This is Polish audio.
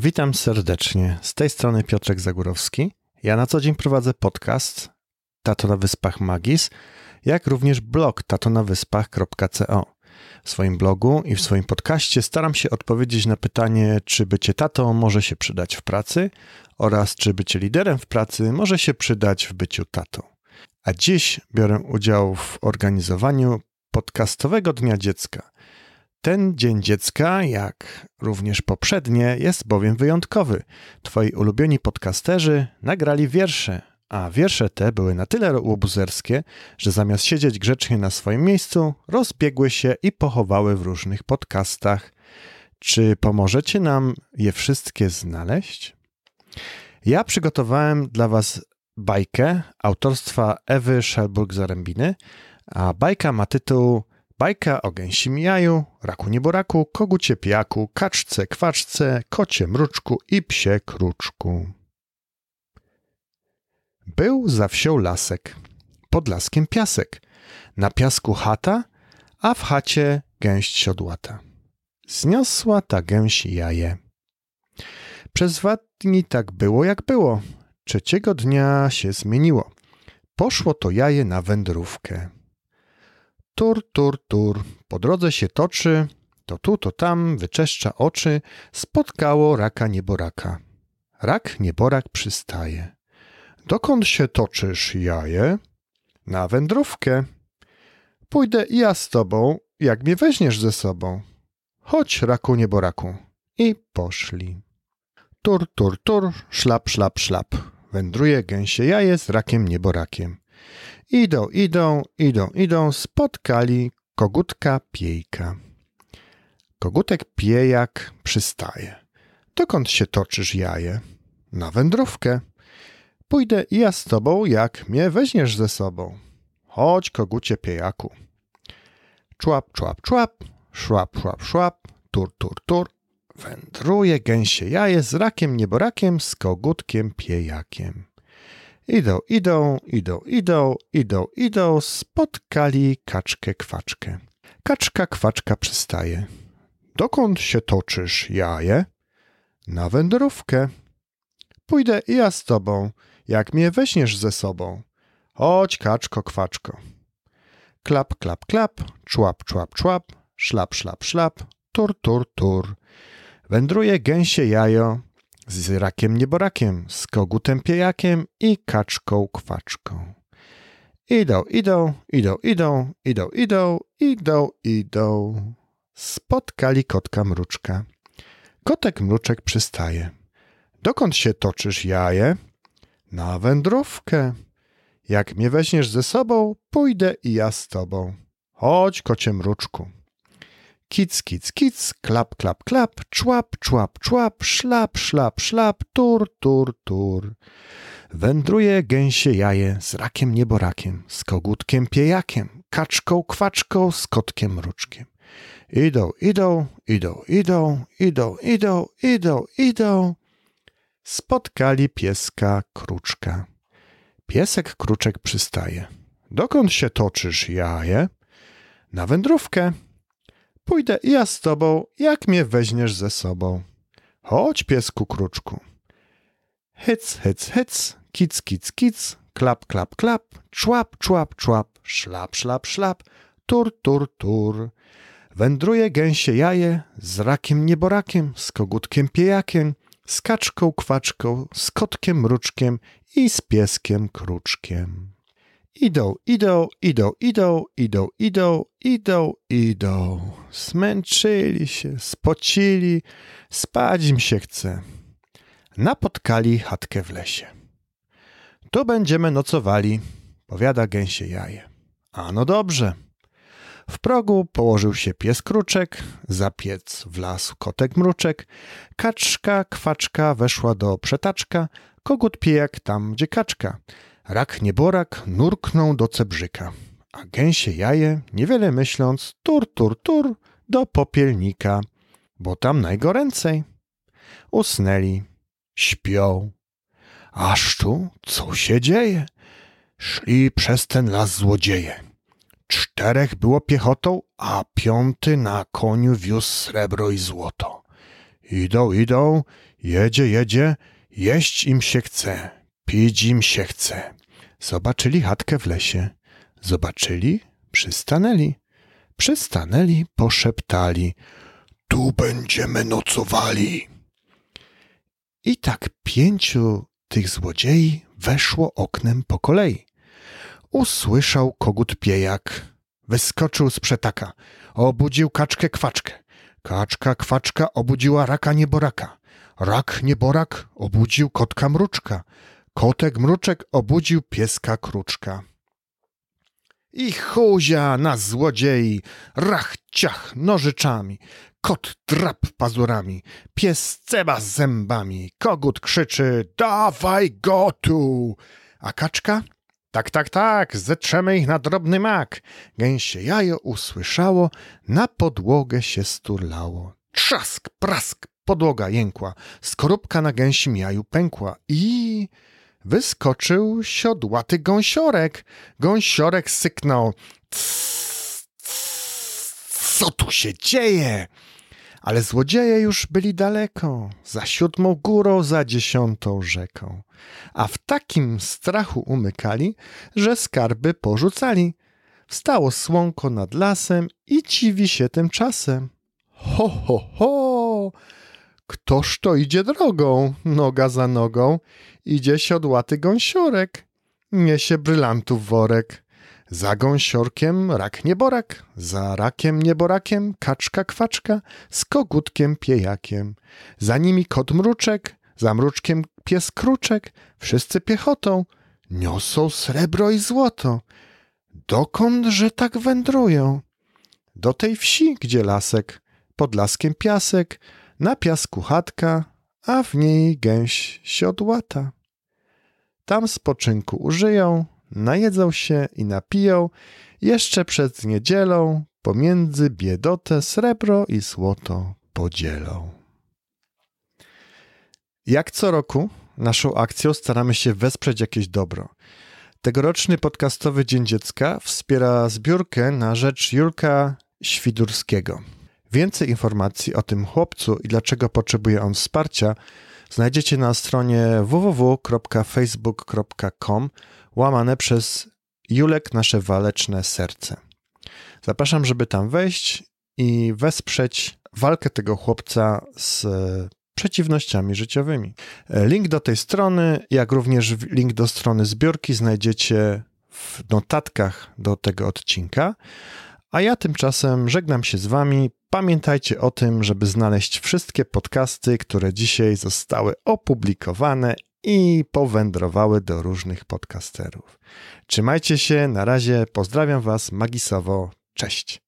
Witam serdecznie. Z tej strony Piotrek Zagórowski. Ja na co dzień prowadzę podcast Tato na Wyspach Magis, jak również blog tatonawyspach.co. W swoim blogu i w swoim podcaście staram się odpowiedzieć na pytanie, czy bycie tatą może się przydać w pracy oraz czy bycie liderem w pracy może się przydać w byciu tatą. A dziś biorę udział w organizowaniu podcastowego Dnia Dziecka – ten Dzień Dziecka, jak również poprzednie, jest bowiem wyjątkowy. Twoi ulubieni podcasterzy nagrali wiersze, a wiersze te były na tyle łobuzerskie, że zamiast siedzieć grzecznie na swoim miejscu, rozbiegły się i pochowały w różnych podcastach. Czy pomożecie nam je wszystkie znaleźć? Ja przygotowałem dla Was bajkę autorstwa Ewy Szelburg-Zarębiny, a bajka ma tytuł Bajka o gęsim jaju, raku nieboraku, kogucie pijaku, kaczce, kwaczce, kocie mruczku i psie kruczku. Był za wsią lasek, pod laskiem piasek, na piasku chata, a w chacie gęść siodłata. Zniosła ta gęś jaje. Przez dwa dni tak było, jak było. Trzeciego dnia się zmieniło. Poszło to jaje na wędrówkę. Tur, tur, tur, po drodze się toczy, to tu, to tam, wyczeszcza oczy, spotkało raka nieboraka. Rak nieborak przystaje. Dokąd się toczysz, jaje? Na wędrówkę. Pójdę i ja z tobą, jak mnie weźmiesz ze sobą. Chodź, raku nieboraku. I poszli. Tur, tur, tur, szlap, szlap, szlap. Wędruje gęsie jaje z rakiem nieborakiem. Idą, idą, idą, idą, spotkali kogutka piejka. Kogutek piejak przystaje. Dokąd się toczysz, jaje? Na wędrówkę. Pójdę ja z tobą, jak mnie weźmiesz ze sobą. Chodź, kogucie piejaku. Człap, człap, człap, szłap, szłap, szłap, tur, tur, tur. Wędruje gęsie jaje z rakiem nieborakiem, z kogutkiem piejakiem. Idą, idą, idą, idą, idą, idą, spotkali kaczkę kwaczkę. Kaczka kwaczka przystaje. Dokąd się toczysz, jaje? Na wędrówkę. Pójdę i ja z tobą, jak mnie weźmiesz ze sobą. Chodź, kaczko, kwaczko. Klap, klap, klap, człap, człap, człap, szlap, szlap, szlap, tur, tur, tur. Wędruje gęsie jajo, z rakiem nieborakiem, z kogutem piejakiem i kaczką kwaczką. Idą, idą, idą, idą, idą, idą, idą, idą. Spotkali kotka mruczka. Kotek mruczek przystaje. Dokąd się toczysz, jaje? Na wędrówkę. Jak mnie weźmiesz ze sobą, pójdę i ja z tobą. Chodź, kocie mruczku. Kic, kic, kic, klap, klap, klap, człap, człap, człap, szlap, szlap, szlap, tur, tur, tur. Wędruje gęsie jaje z rakiem nieborakiem, z kogutkiem piejakiem, kaczką, kwaczką, z kotkiem mruczkiem. Idą, idą, idą, idą, idą, idą, idą, idą. Spotkali pieska kruczka. Piesek kruczek przystaje. Dokąd się toczysz, jaje? Na wędrówkę. Pójdę ja z tobą, jak mnie weźmiesz ze sobą. Chodź, piesku kruczku. Hyc, hyc, hyc, kic, kic, kic, klap, klap, klap, człap, człap, człap, szlap, szlap, szlap, tur, tur, tur. Wędruje gęsie jaje z rakiem nieborakiem, z kogutkiem piejakiem, z kaczką kwaczką, z kotkiem mruczkiem i z pieskiem kruczkiem. Idą, idą, idą, idą, idą, idą, idą, idą. Zmęczyli się, spocili, spać im się chce. Napotkali chatkę w lesie. Tu będziemy nocowali, powiada gęsie jaje. A no dobrze. W progu położył się pies kruczek, za piec wlazł kotek mruczek, kaczka, kwaczka weszła do przetaczka, kogut pijak tam, gdzie kaczka. Rak nieborak nurknął do cebrzyka, a gęsie jaje, niewiele myśląc, tur, tur, tur, do popielnika, bo tam najgoręcej. Usnęli, śpią. Tu, co się dzieje? Szli przez ten las złodzieje. Czterech było piechotą, a piąty na koniu wiózł srebro i złoto. Idą, idą, jedzie, jedzie, jeść im się chce, pić im się chce. Zobaczyli chatkę w lesie. Zobaczyli, przystanęli. Przystanęli, poszeptali. Tu będziemy nocowali. I tak pięciu tych złodziei weszło oknem po kolei. Usłyszał kogut pijak. Wyskoczył z przetaka. Obudził kaczkę kwaczkę. Kaczka kwaczka obudziła raka nieboraka. Rak nieborak obudził kotka mruczka. Kotek mruczek obudził pieska kruczka. I chuzia na złodziei, rach ciach nożyczami, kot drap pazurami, pies ceba zębami, kogut krzyczy dawaj go tu, a kaczka tak, tak, tak, zetrzemy ich na drobny mak. Gęsie jajo usłyszało, na podłogę się sturlało. Trzask, prask, podłoga jękła, skorupka na gęsim jaju pękła i wyskoczył siodłaty gąsiorek. Gąsiorek syknął. Co tu się dzieje? Ale złodzieje już byli daleko, za siódmą górą, za dziesiątą rzeką. A w takim strachu umykali, że skarby porzucali. Wstało słonko nad lasem i dziwi się tymczasem. Ho, ho, ho! Ktoż to idzie drogą, noga za nogą? Idzie siodłaty gąsiorek, niesie brylantów worek. Za gąsiorkiem rak nieborak, za rakiem nieborakiem kaczka kwaczka, z kogutkiem piejakiem. Za nimi kot mruczek, za mruczkiem pies kruczek, wszyscy piechotą, niosą srebro i złoto. Dokądże tak wędrują? Do tej wsi, gdzie lasek, pod laskiem piasek, na piasku chatka, a w niej gęś siodłata. Tam spoczynku użyją, najedzą się i napiją, jeszcze przed niedzielą pomiędzy biedotę srebro i złoto podzielą. Jak co roku, naszą akcją staramy się wesprzeć jakieś dobro. Tegoroczny podcastowy Dzień Dziecka wspiera zbiórkę na rzecz Julka Świdurskiego. Więcej informacji o tym chłopcu i dlaczego potrzebuje on wsparcia znajdziecie na stronie www.facebook.com łamane przez Julek Nasze Waleczne Serce. Zapraszam, żeby tam wejść i wesprzeć walkę tego chłopca z przeciwnościami życiowymi. Link do tej strony, jak również link do strony zbiorki znajdziecie w notatkach do tego odcinka. A ja tymczasem żegnam się z Wami. Pamiętajcie o tym, żeby znaleźć wszystkie podcasty, które dzisiaj zostały opublikowane i powędrowały do różnych podcasterów. Trzymajcie się, na razie, pozdrawiam Was magisowo, cześć.